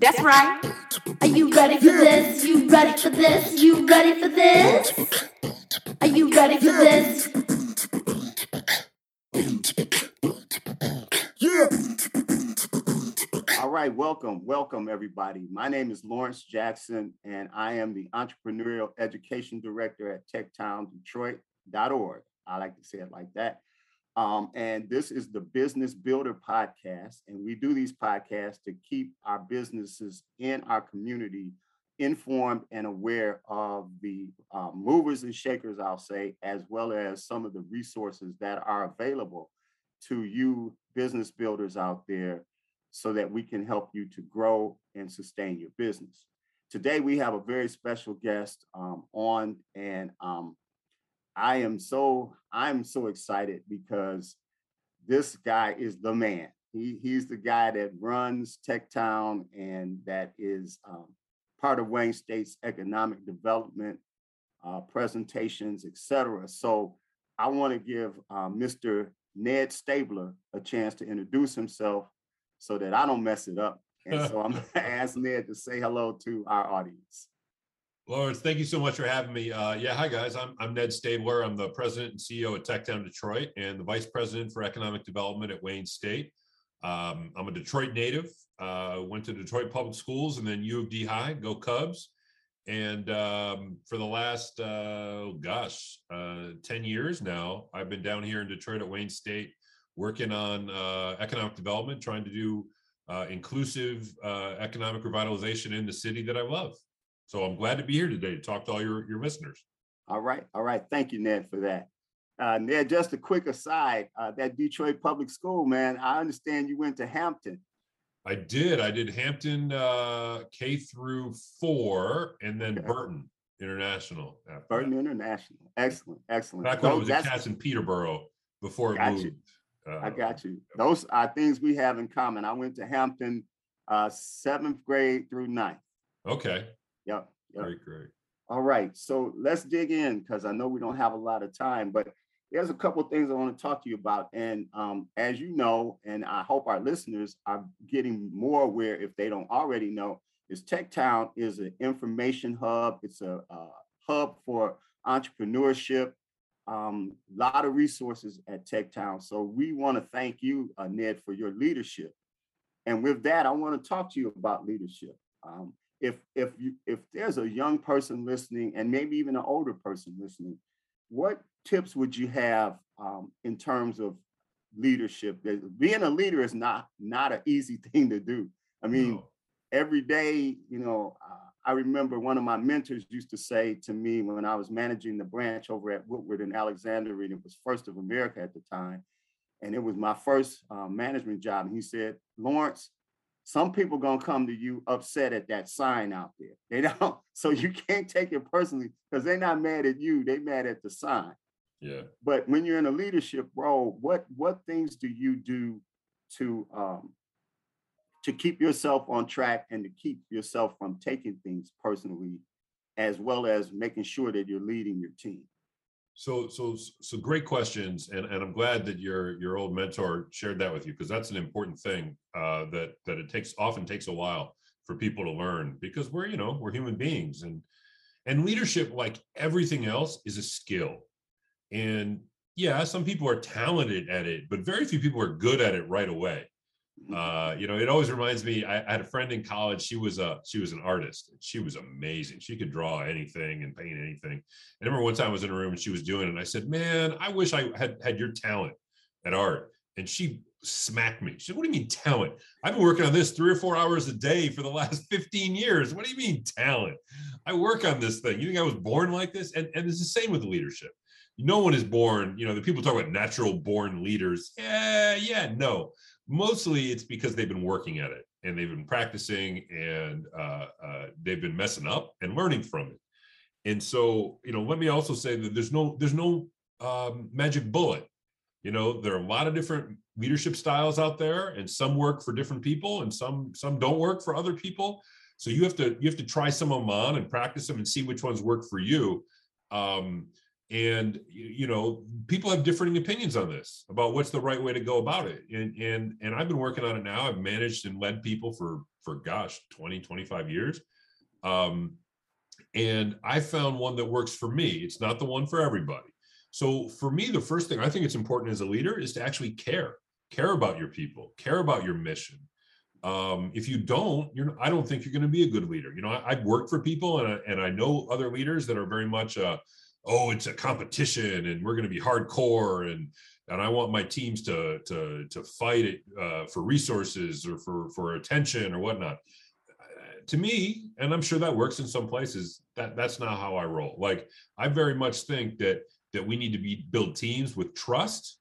That's right. Are you ready for this? You ready for this? You ready for this? Are you ready for this? All right, welcome, welcome everybody. My name is Lawrence Jackson, and I am the Entrepreneurial Education Director at TechTownDetroit.org. I like to say it like that. Um, and this is the Business Builder Podcast. And we do these podcasts to keep our businesses in our community informed and aware of the uh, movers and shakers, I'll say, as well as some of the resources that are available to you business builders out there so that we can help you to grow and sustain your business. Today, we have a very special guest um, on, and um, I am so I'm so excited because this guy is the man. He, he's the guy that runs TechTown and that is um, part of Wayne State's economic development uh, presentations, etc. So I want to give uh, Mr. Ned Staebler a chance to introduce himself so that I don't mess it up. And so I'm going to ask Ned to say hello to our audience. Lawrence, thank you so much for having me. Uh, yeah, hi guys. I'm, I'm Ned Staebler. I'm the president and CEO at TechTown Detroit and the vice president for economic development at Wayne State. Um, I'm a Detroit native. Uh, went to Detroit Public Schools and then U of D High. Go Cubs! And um, for the last, uh, gosh, uh, ten years now, I've been down here in Detroit at Wayne State, working on uh, economic development, trying to do uh, inclusive economic revitalization in the city that I love. So I'm glad to be here today to talk to all your, your listeners. All right. All right. Thank you, Ned, for that. Uh, Ned, just a quick aside, uh, that Detroit public school, man, I understand you went to Hampton. I did. I did Hampton uh, K through four and then okay. Burton International. Burton that. International. Excellent. Excellent. Back when Those, it was a Cass in Peterborough before it moved. Uh, I got you. Those are things we have in common. I went to Hampton uh, seventh grade through ninth. Okay. Yep. yep. Great, great. All right. So let's dig in because I know we don't have a lot of time, but there's a couple of things I want to talk to you about. And um, as you know, and I hope our listeners are getting more aware if they don't already know, is TechTown is an information hub. It's a, a hub for entrepreneurship. A um, lot of resources at TechTown. So we want to thank you, uh, Ned, for your leadership. And with that, I want to talk to you about leadership. Um, if if you if there's a young person listening and maybe even an older person listening what tips would you have um, in terms of leadership being a leader is not not an easy thing to do i mean no. every day you know uh, i remember one of my mentors used to say to me when i was managing the branch over at woodward in Alexandrine and it was first of america at the time and it was my first uh, management job and he said lawrence some people gonna come to you upset at that sign out there. They don't, so you can't take it personally because they're not mad at you, they mad at the sign. Yeah. But when you're in a leadership role, what what things do you do to um to keep yourself on track and to keep yourself from taking things personally, as well as making sure that you're leading your team? So, so, so great questions, and, and I'm glad that your your old mentor shared that with you because that's an important thing uh, that that it takes often takes a while for people to learn because we're you know we're human beings and and leadership like everything else is a skill, and yeah, some people are talented at it, but very few people are good at it right away. Uh, you know, it always reminds me. I, I, had a friend in college. She was a she was an artist. She was amazing. She could draw anything and paint anything. And I remember one time I was in a room and she was doing it. And I said, "Man, I wish I had had your talent at art." And she smacked me. She said, "What do you mean talent? I've been working on this three or four hours a day for the last 15 years. What do you mean talent? I work on this thing. You think I was born like this?" And and it's the same with leadership. No one is born. You know, the people talk about natural born leaders. Yeah, yeah, no mostly it's because they've been working at it and they've been practicing and uh, uh, they've been messing up and learning from it. And so you know let me also say that there's no there's no um, magic bullet. You know there are a lot of different leadership styles out there and some work for different people and some some don't work for other people. So you have to you have to try some of them on and practice them and see which ones work for you. Um, and you know people have differing opinions on this about what's the right way to go about it. And and and i've been working on it now. I've managed and led people for for gosh 20 25 years. Um and i found one that works for me. It's not the one for everybody. So for me the first thing i think it's important as a leader is to actually care care about your people care about your mission. Um, if you don't you're i don't think you're going to be a good leader. You know I, have worked for people and I, and I know other leaders that are very much uh, oh, it's a competition and we're going to be hardcore and and I want my teams to to to fight it uh, for resources or for for attention or whatnot. To me, and I'm sure that works in some places. That that's not how I roll. Like I very much think that that we need to be build teams with trust,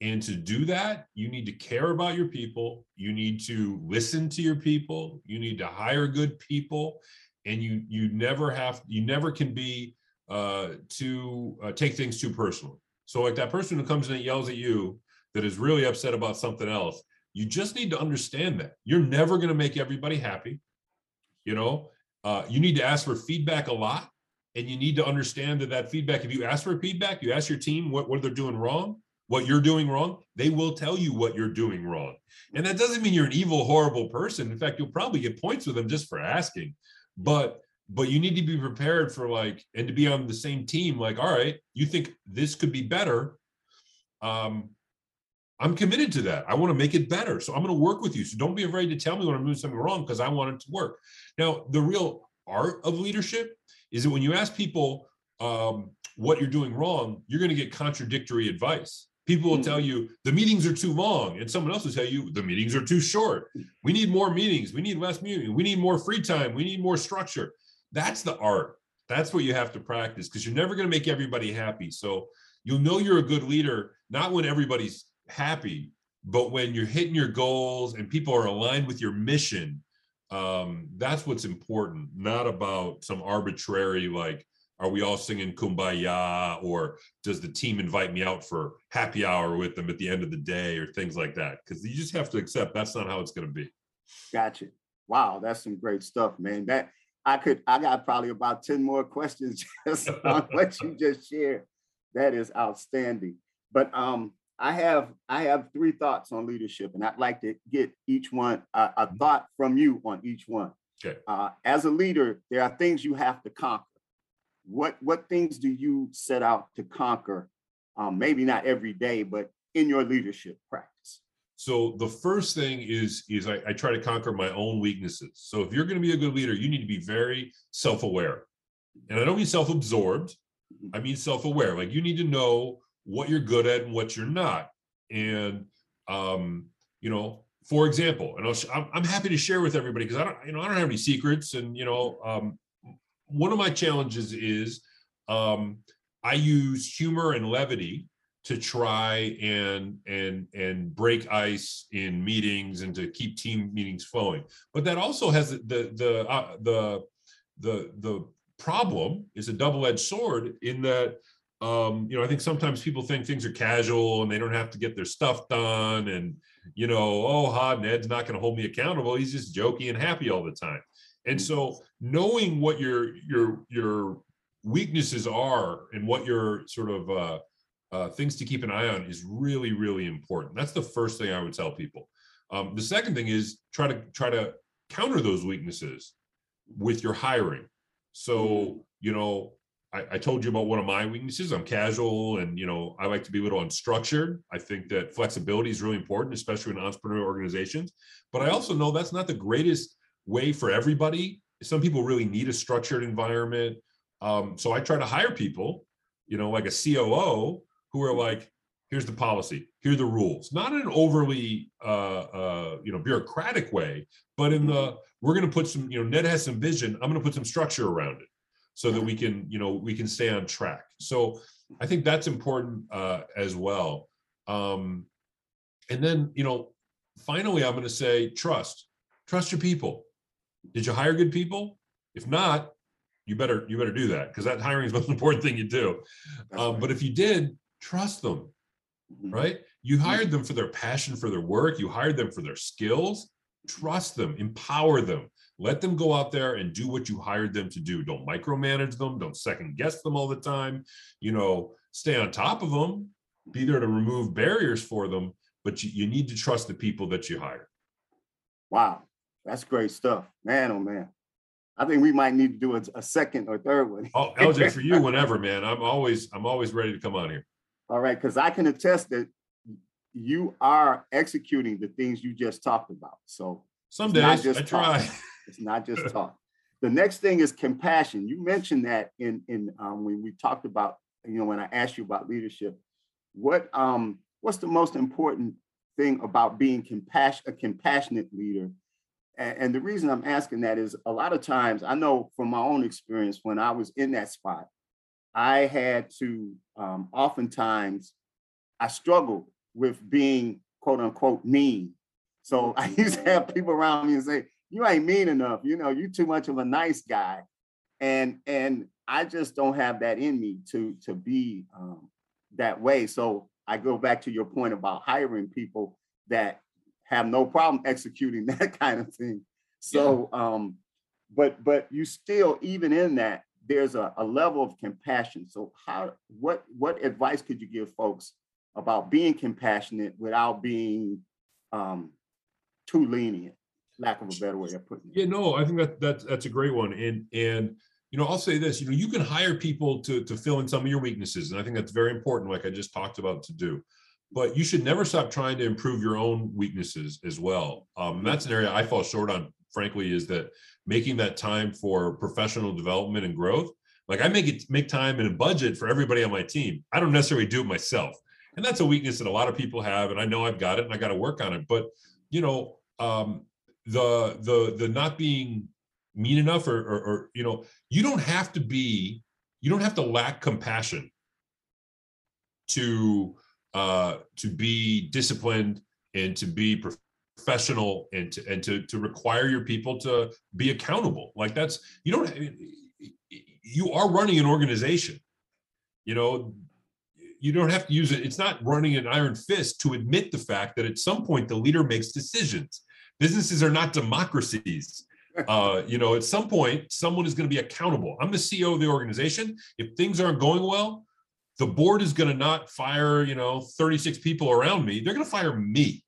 and to do that, you need to care about your people. You need to listen to your people. You need to hire good people, and you you never have you never can be uh, to uh, take things too personally. So, like that person who comes in and yells at you that is really upset about something else, you just need to understand that you're never going to make everybody happy. You know, uh, you need to ask for feedback a lot, and you need to understand that that feedback. If you ask for feedback, you ask your team what what they're doing wrong, what you're doing wrong. They will tell you what you're doing wrong, and that doesn't mean you're an evil, horrible person. In fact, you'll probably get points with them just for asking. But but you need to be prepared for like and to be on the same team like all right you think this could be better? Um i'm committed to that. I want to make it better so i'm going to work with you. So don't be afraid to tell me when i'm doing something wrong because i want it to work. Now the real art of leadership is that when you ask people um, what you're doing wrong you're going to get contradictory advice. People will tell hmm. you the meetings are too long and someone else will tell you the meetings are too short. We need more meetings. We need less meetings. We need more free time. We need more structure that's the art. That's what you have to practice because you're never going to make everybody happy. So you'll know you're a good leader not when everybody's happy, but when you're hitting your goals and people are aligned with your mission. Um, that's what's important, not about some arbitrary like, are we all singing kumbaya or does the team invite me out for happy hour with them at the end of the day or things like that because you just have to accept that's not how it's going to be gotcha wow that's some great stuff man that I could, I got probably about 10 more questions just on what you just shared. That is outstanding. But um, I have I have three thoughts on leadership, and I'd like to get each one uh, a mm-hmm. thought from you on each one. Okay. Uh, as a leader, there are things you have to conquer. What what things do you set out to conquer? Um, maybe not every day, but in your leadership practice. So the first thing is is I, I try to conquer my own weaknesses. So if you're going to be a good leader, you need to be very self-aware. And I don't mean self-absorbed. I mean self-aware. Like you need to know what you're good at and what you're not. And um, you know, for example, and I'll, I'm, I'm happy to share with everybody because I don't, you know, I don't have any secrets. And you know, um, one of my challenges is um, I use humor and levity to try and and and break ice in meetings and to keep team meetings flowing. But that also has the the uh, the the the problem is a double-edged sword in that um, you know I think sometimes people think things are casual and they don't have to get their stuff done and you know oh Ha Ned's not going to hold me accountable he's just jokey and happy all the time. And so knowing what your your your weaknesses are and what your sort of uh, uh, things to keep an eye on is really really important. That's the first thing i would tell people. Um, the second thing is try to try to counter those weaknesses with your hiring. So mm-hmm. you know I, I, told you about one of my weaknesses. I'm casual and you know i like to be a little unstructured. I think that flexibility is really important especially in entrepreneurial organizations. But i also know that's not the greatest way for everybody. Some people really need a structured environment. Um, so i try to hire people you know like a coo who are like, here's the policy, here are the rules, not in an overly uh, uh, you know bureaucratic way, but in the mm-hmm. we're going to put some you know Ned has some vision. I'm going to put some structure around it so that we can you know we can stay on track. So I think that's important uh, as well. Um, and then you know finally I'm going to say trust, trust your people. Did you hire good people? If not, you better you better do that because that hiring is the most important thing you do. Um. But if you did, trust them, mm-hmm. right? You hired them for their passion for their work, you hired them for their skills. Trust them, empower them, let them go out there and do what you hired them to do don't micromanage them don't second guess them all the time you know stay on top of them be there to remove barriers for them but you, you need to trust the people that you hire wow that's great stuff man oh man I think we might need to do a, a second or third one. Oh, LJ, for you, whenever, man. I'm always, I'm always ready to come on here. All right, because I can attest that you are executing the things you just talked about. So some days I try. It's not just talk. The next thing is compassion. You mentioned that in in um, when we talked about, you know, when I asked you about leadership. What um what's the most important thing about being compassion a compassionate leader and, the reason I'm asking that is a lot of times I know from my own experience when I was in that spot, I had to um, oftentimes I struggled with being quote unquote mean. So I used to have people around me and say, "You ain't mean enough. You know, you too much of a nice guy," and and I just don't have that in me to to be um, that way. So I go back to your point about hiring people that have no problem executing that kind of thing. So, yeah. um, but but you still, even in that, there's a, a level of compassion. So, how what what advice could you give folks about being compassionate without being um, too lenient? Lack of a better way of putting it. Yeah, no, I think that that's that's a great one. And and you know, I'll say this, you know, you can hire people to to fill in some of your weaknesses. And I think that's very important, like I just talked about to do but you should never stop trying to improve your own weaknesses as well. Um, that's an area I fall short on, frankly, is that making that time for professional development and growth. Like I make it make time and a budget for everybody on my team. I don't necessarily do it myself. And that's a weakness that a lot of people have. And I know I've got it and I got to work on it. But you know, um, the the the not being mean enough or, or, or you know, you don't have to be, you don't have to lack compassion to uh, to be disciplined and to be professional and to and to to require your people to be accountable. Like that's you don't you are running an organization. You know, you don't have to use it. It's not running an iron fist to admit the fact that at some point the leader makes decisions. Businesses are not democracies. Uh, you know, at some point, someone is going to be accountable. I'm the CEO of the organization. If things aren't going well, the board is going to not fire, you know, 36 people around me. They're going to fire me.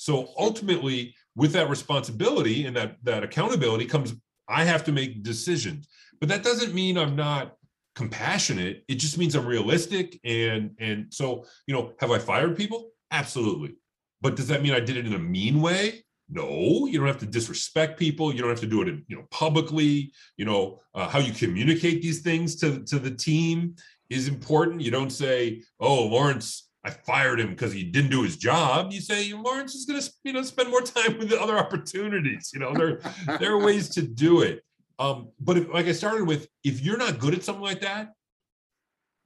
So ultimately, with that responsibility and that that accountability comes, I have to make decisions. But that doesn't mean I'm not compassionate. It just means I'm realistic. And and so, you know, have I fired people? Absolutely. But does that mean I did it in a mean way? No, you don't have to disrespect people. You don't have to do it, in, you know, publicly. You know uh, how you communicate these things to to the team is important. You don't say, "Oh, Lawrence, I fired him because he didn't do his job." You say, "Lawrence is going to, you know, spend more time with the other opportunities." You know, there there are ways to do it. Um, but if, like I started with, if you're not good at something like that,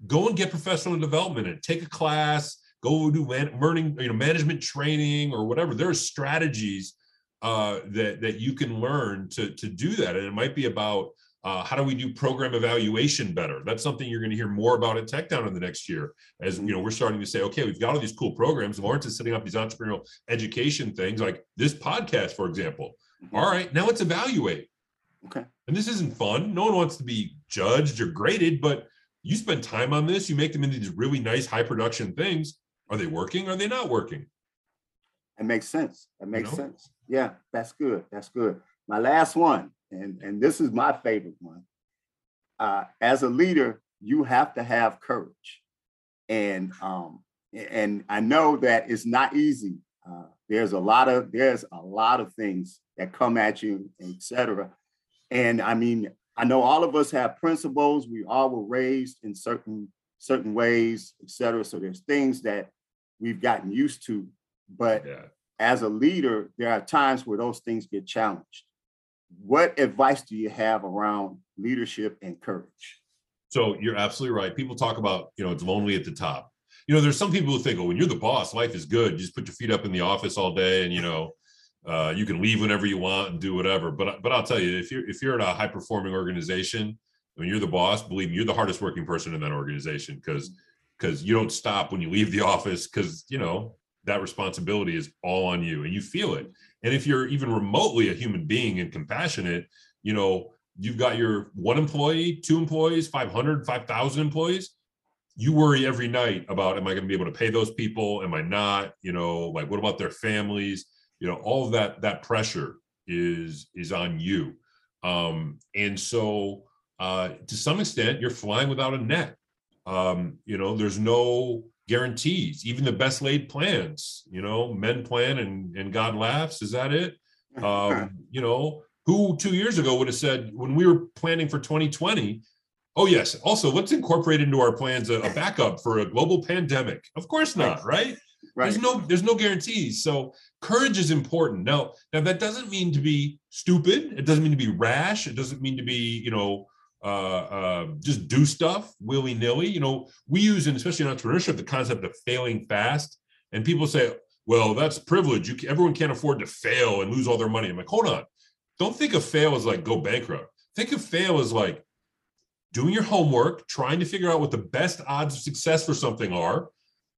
go and get professional development and take a class. Go do man, learning, you know, management training or whatever. There are strategies uh, that that you can learn to to do that, and it might be about uh, how do we do program evaluation better? That's something you're going to hear more about at TechTown in the next year. As you know, we're starting to say, okay, we've got all these cool programs. Lawrence is setting up these entrepreneurial education things, like this podcast, for example. Mm-hmm. All right, now let's evaluate. Okay. And this isn't fun. No one wants to be judged or graded, but you spend time on this. You make them into these really nice, high production things. Are they working? Are they not working? It makes sense. It makes you know? sense. Yeah, that's good. That's good. My last one and, and this is my favorite one. Uh, as a leader, you have to have courage. And um, and I know that it's not easy. Uh, there's a lot of there's a lot of things that come at you, etc. And I mean, I know all of us have principles. We all were raised in certain certain ways, etc. So there's things that we've gotten used to. But yeah. as a leader, there are times where those things get challenged what advice do you have around leadership and courage? So you're absolutely right. People talk about, you know, it's lonely at the top. You know, there's some people who think, oh, when you're the boss, life is good. You just put your feet up in the office all day and, you know, uh, you can leave whenever you want and do whatever. But but I'll tell you, if you're if you're at a high performing organization, when you're the boss, believe me, you're the hardest working person in that organization because because you don't stop when you leave the office because you know that responsibility is all on you and you feel it. And if you're even remotely a human being and compassionate, you know, you've got your one employee, two employees, 500, 5,000 employees. You worry every night about, am I going to be able to pay those people? Am I not? You know, like what about their families? You know, all of that, that pressure is, is on you. Um, and so uh, to some extent, you're flying without a net. Um, you know, there's no guarantees, even the best laid plans, you know, men plan and, and God laughs. Is that it? Um, you know, who two years ago would have said when we were planning for 2020, oh yes, also let's incorporate into our plans a, a backup for a global pandemic. Of course not, right? Right. There's no there's no guarantees. So courage is important. Now, now that doesn't mean to be stupid. It doesn't mean to be rash. It doesn't mean to be, you know, uh, uh, just do stuff willy nilly. You know, we use, and especially in entrepreneurship, the concept of failing fast. And people say, well, that's privilege. You, everyone can't afford to fail and lose all their money. I'm like, hold on. Don't think of fail as like go bankrupt. Think of fail as like doing your homework, trying to figure out what the best odds of success for something are,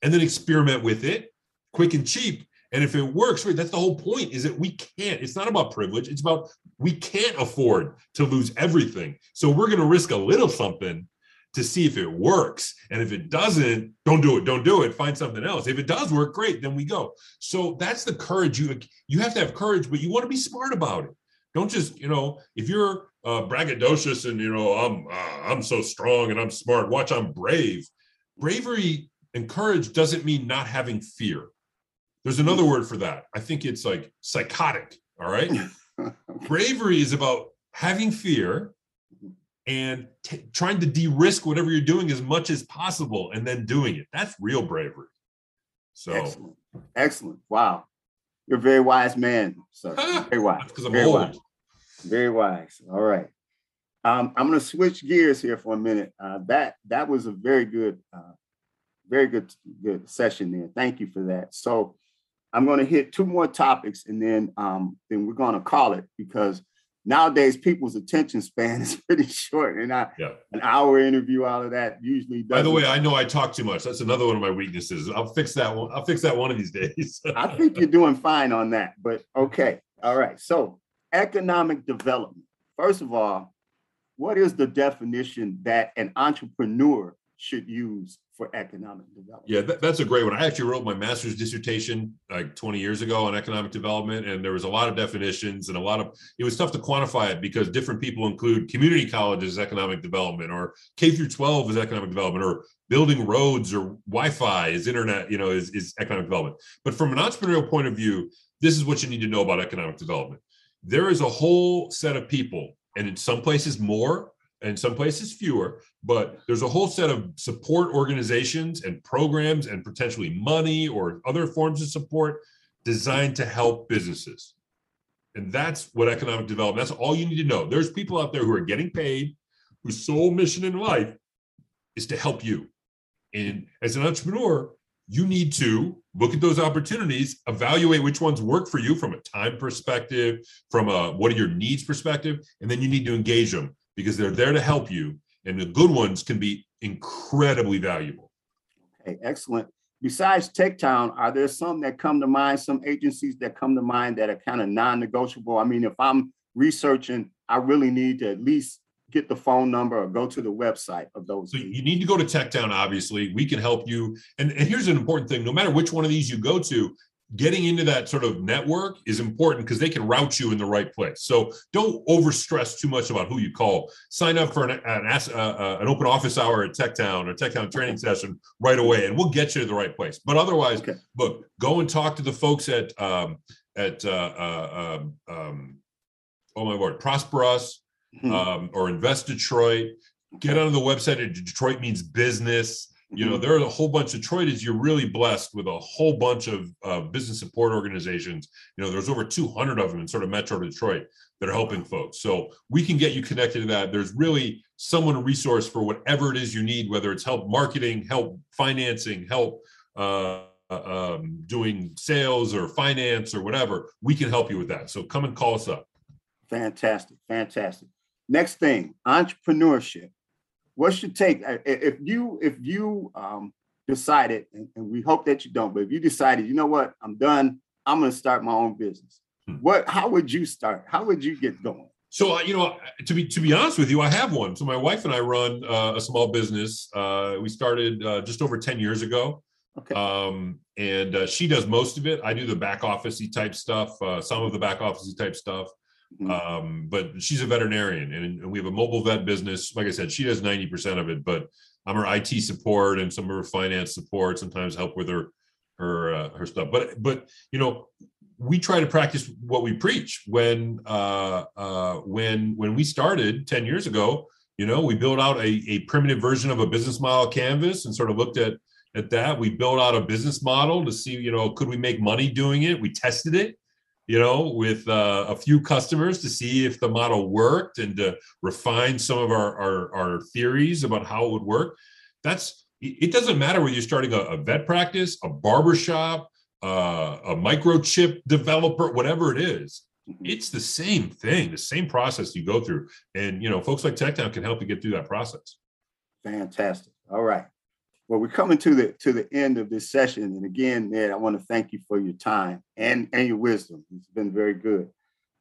and then experiment with it quick and cheap and if it works, right, that's the whole point is that we can't, it's not about privilege. It's about we can't afford to lose everything. So we're going to risk a little something to see if it works. And if it doesn't, don't do it. Don't do it. Find something else. If it does work, great, then we go. So that's the courage you you have to have courage, but you want to be smart about it. Don't just, you know, if you're uh, braggadocious and you know I'm uh, I'm so strong and I'm smart. Watch, I'm brave. Bravery and courage doesn't mean not having fear. There's another word for that. I think it's like psychotic. All right. Bravery is about having fear and t- trying to de-risk whatever you're doing as much as possible and then doing it. That's real bravery. So excellent. Excellent. Wow. You're a very wise man, sir. very wise. Because I'm very old. Wise. Very wise. All right. Um, I'm going to switch gears here for a minute. Uh, that that was a very good, uh, very good, good session there. Thank you for that. So I'm going to hit two more topics and then um, then we're going to call it because nowadays people's attention span is pretty short and I, yeah. an hour interview out of that usually by the way i know i talk too much. That's another one of my weaknesses. I'll fix that one i'll fix that one of these days. I think you're doing fine on that but okay. All right. So economic development. First of all what is the definition that an entrepreneur should use for economic development. Yeah, that, that's a great one. I actually wrote my master's dissertation like 20 years ago on economic development, and there was a lot of definitions and a lot of it was tough to quantify it because different people include community colleges economic development or K through 12 is economic development or building roads or Wi-Fi is internet, you know, is, is economic development. But from an entrepreneurial point of view, this is what you need to know about economic development. There is a whole set of people, and in some places more, and some places fewer, but there's a whole set of support organizations and programs and potentially money or other forms of support designed to help businesses. And that's what economic development, that's all you need to know. There's people out there who are getting paid, whose sole mission in life is to help you. And as an entrepreneur, you need to look at those opportunities, evaluate which ones work for you from a time perspective, from a what are your needs perspective, and then you need to engage them because they're there to help you. And the good ones can be incredibly valuable. Okay, excellent. Besides TechTown, are there some that come to mind, some agencies that come to mind that are kind of non negotiable? I mean, if I'm researching, I really need to at least get the phone number or go to the website of those. So you need to go to TechTown, obviously. We can help you. And, and here's an important thing no matter which one of these you go to, getting into that sort of network is important because they can route you in the right place. So don't overstress too much about who you call. Sign up for an, an, uh, uh, an open office hour at TechTown or TechTown training session right away, and we'll get you to the right place. But otherwise, okay. look, go and talk to the folks at um, at uh, uh, um, um oh my word, ProsperUs hmm. um, or Invest Detroit. Get on the website at Detroit Means Business you know, mm-hmm. there are a whole bunch of Detroit you're really blessed with a whole bunch of uh, business support organizations. You know, there's over 200 of them in sort of Metro Detroit that are helping folks. So we can get you connected to that. There's really someone a resource for whatever it is you need, whether it's help marketing, help financing, help uh, um, doing sales or finance or whatever. We can help you with that. So come and call us up. Fantastic, fantastic. Next thing, entrepreneurship what's your take if you if you um, decided, and, and we hope that you don't, but if you decided, you know what, I'm done, I'm going to start my own business. Hmm. What? How would you start? How would you get going? So uh, you know, to be to be honest with you, I have one. So my wife and I run uh, a small business. Uh, we started uh, just over ten years ago. Okay. Um, and uh, she does most of it. I do the back officey type stuff, uh, some of the back officey type stuff. Mm-hmm. Um, but she's a veterinarian, and, and, we have a mobile vet business. Like I said, she does ninety percent of it, but I'm her IT support and some of her finance support. Sometimes help with her her uh, her stuff. But but you know, we try to practice what we preach. When uh, uh, when when we started ten years ago, you know, we built out a, a primitive version of a business model canvas and sort of looked at at that. We built out a business model to see, you know, could we make money doing it? We tested it, you know, with uh, a few customers to see if the model worked and to refine some of our, our, our theories about how it would work. That's it doesn't matter whether you're starting a, a vet practice, a barber shop, uh, a microchip developer, whatever it is. Mm-hmm. It's the same thing, the same process you go through. And you know, folks like TechTown can help you get through that process. Fantastic. All right. Well, we're coming to the to the end of this session, and again, Ned, I want to thank you for your time and and your wisdom. It's been very good.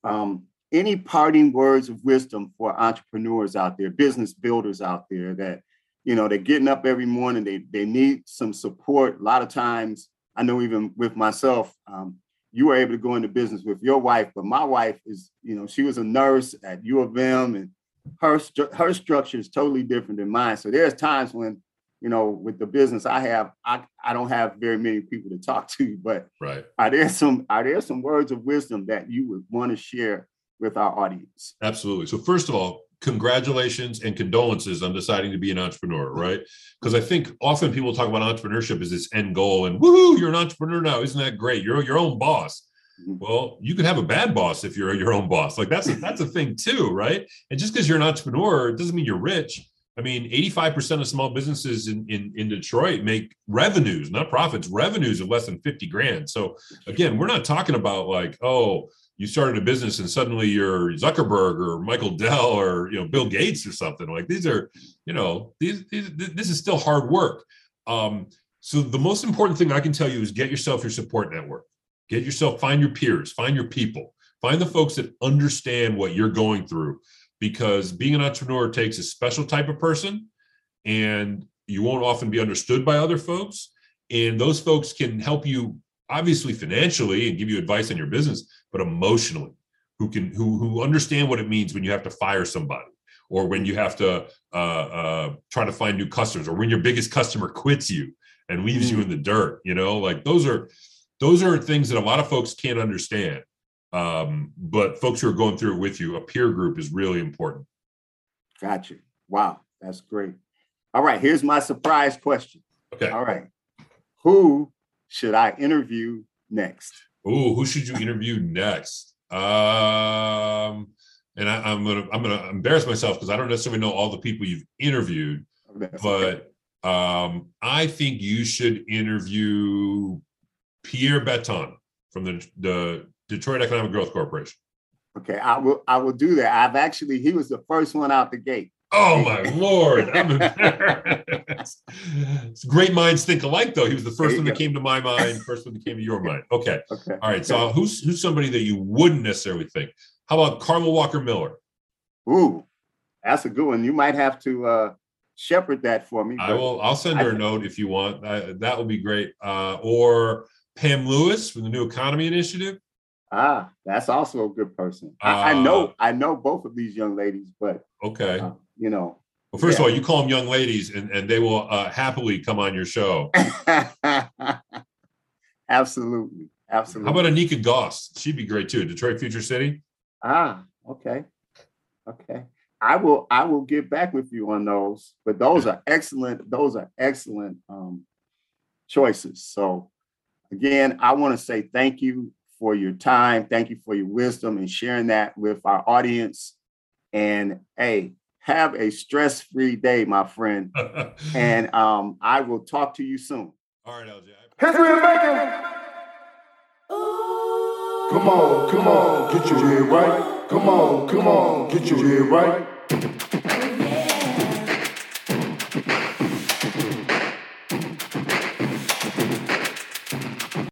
Um, any parting words of wisdom for entrepreneurs out there, business builders out there that you know they're getting up every morning, they they need some support. A lot of times, I know even with myself, um, you were able to go into business with your wife, but my wife is, you know, she was a nurse at U of M, and her her structure is totally different than mine. So there's times when you know, with the business I have, I, I don't have very many people to talk to, but right. are there some are there some words of wisdom that you would want to share with our audience? Absolutely. So first of all, congratulations and condolences on deciding to be an entrepreneur, right? Because I think often people talk about entrepreneurship as this end goal and woohoo, you're an entrepreneur now. Isn't that great? You're your own boss. Mm-hmm. Well, you could have a bad boss if you're your own boss. Like that's a, that's a thing too, right? And just because you're an entrepreneur doesn't mean you're rich. I mean, 85% of small businesses in, in, in Detroit make revenues, not profits, revenues of less than 50 grand. So again, we're not talking about like, oh, you started a business and suddenly you're Zuckerberg or Michael Dell or you know Bill Gates or something. Like these are, you know, these, these this is still hard work. Um, so the most important thing I can tell you is get yourself your support network. Get yourself, find your peers, find your people, find the folks that understand what you're going through because being an entrepreneur takes a special type of person and you won't often be understood by other folks. And those folks can help you obviously financially and give you advice on your business but emotionally who can who who understand what it means when you have to fire somebody or when you have to uh, uh, try to find new customers or when your biggest customer quits you and leaves mm. you in the dirt you know? Like those are those are things that a lot of folks can't understand um, but folks who are going through it with you, a peer group is really important. Gotcha. Wow, that's great. All right, here's my surprise question. Okay. All right. Who should I interview next? Oh, who should you interview next? Um, and I, am gonna I'm gonna embarrass myself because I don't necessarily know all the people you've interviewed, okay. but um, I think you should interview Pierre Batton from the the Detroit Economic Growth Corporation. Okay, I will. I will do that. I've actually. He was the first one out the gate. Oh my lord! great minds think alike, though. He was the first one that came to my mind, first one that came to your mind. Okay. Okay. All right. So who's who's somebody that you wouldn't necessarily think? How about Carla Walker Miller? Ooh, that's a good one. You might have to uh, shepherd that for me. I will. I'll send her I, a note if you want. I, that would be great. Uh, or Pam Lewis from the New Economy Initiative. Ah, that's also a good person. Uh, I, I, know, uh, I know both of these young ladies, but okay, uh, you know. Well, first yeah. of all, you call them young ladies, and, and they will uh, happily come on your show. absolutely, absolutely. How about Anika Goss? She'd be great too. Detroit Future City. Ah, okay, okay. I will, I will get back with you on those. But those are excellent. Those are excellent um, choices. So, again, I want to say thank you for your time. Thank you for your wisdom and sharing that with our audience. And hey, have a stress free day, my friend. and um, I will talk to you soon. All right, LJ. History in making. Come on, come on, get your head right. Come on, come on, get your head right.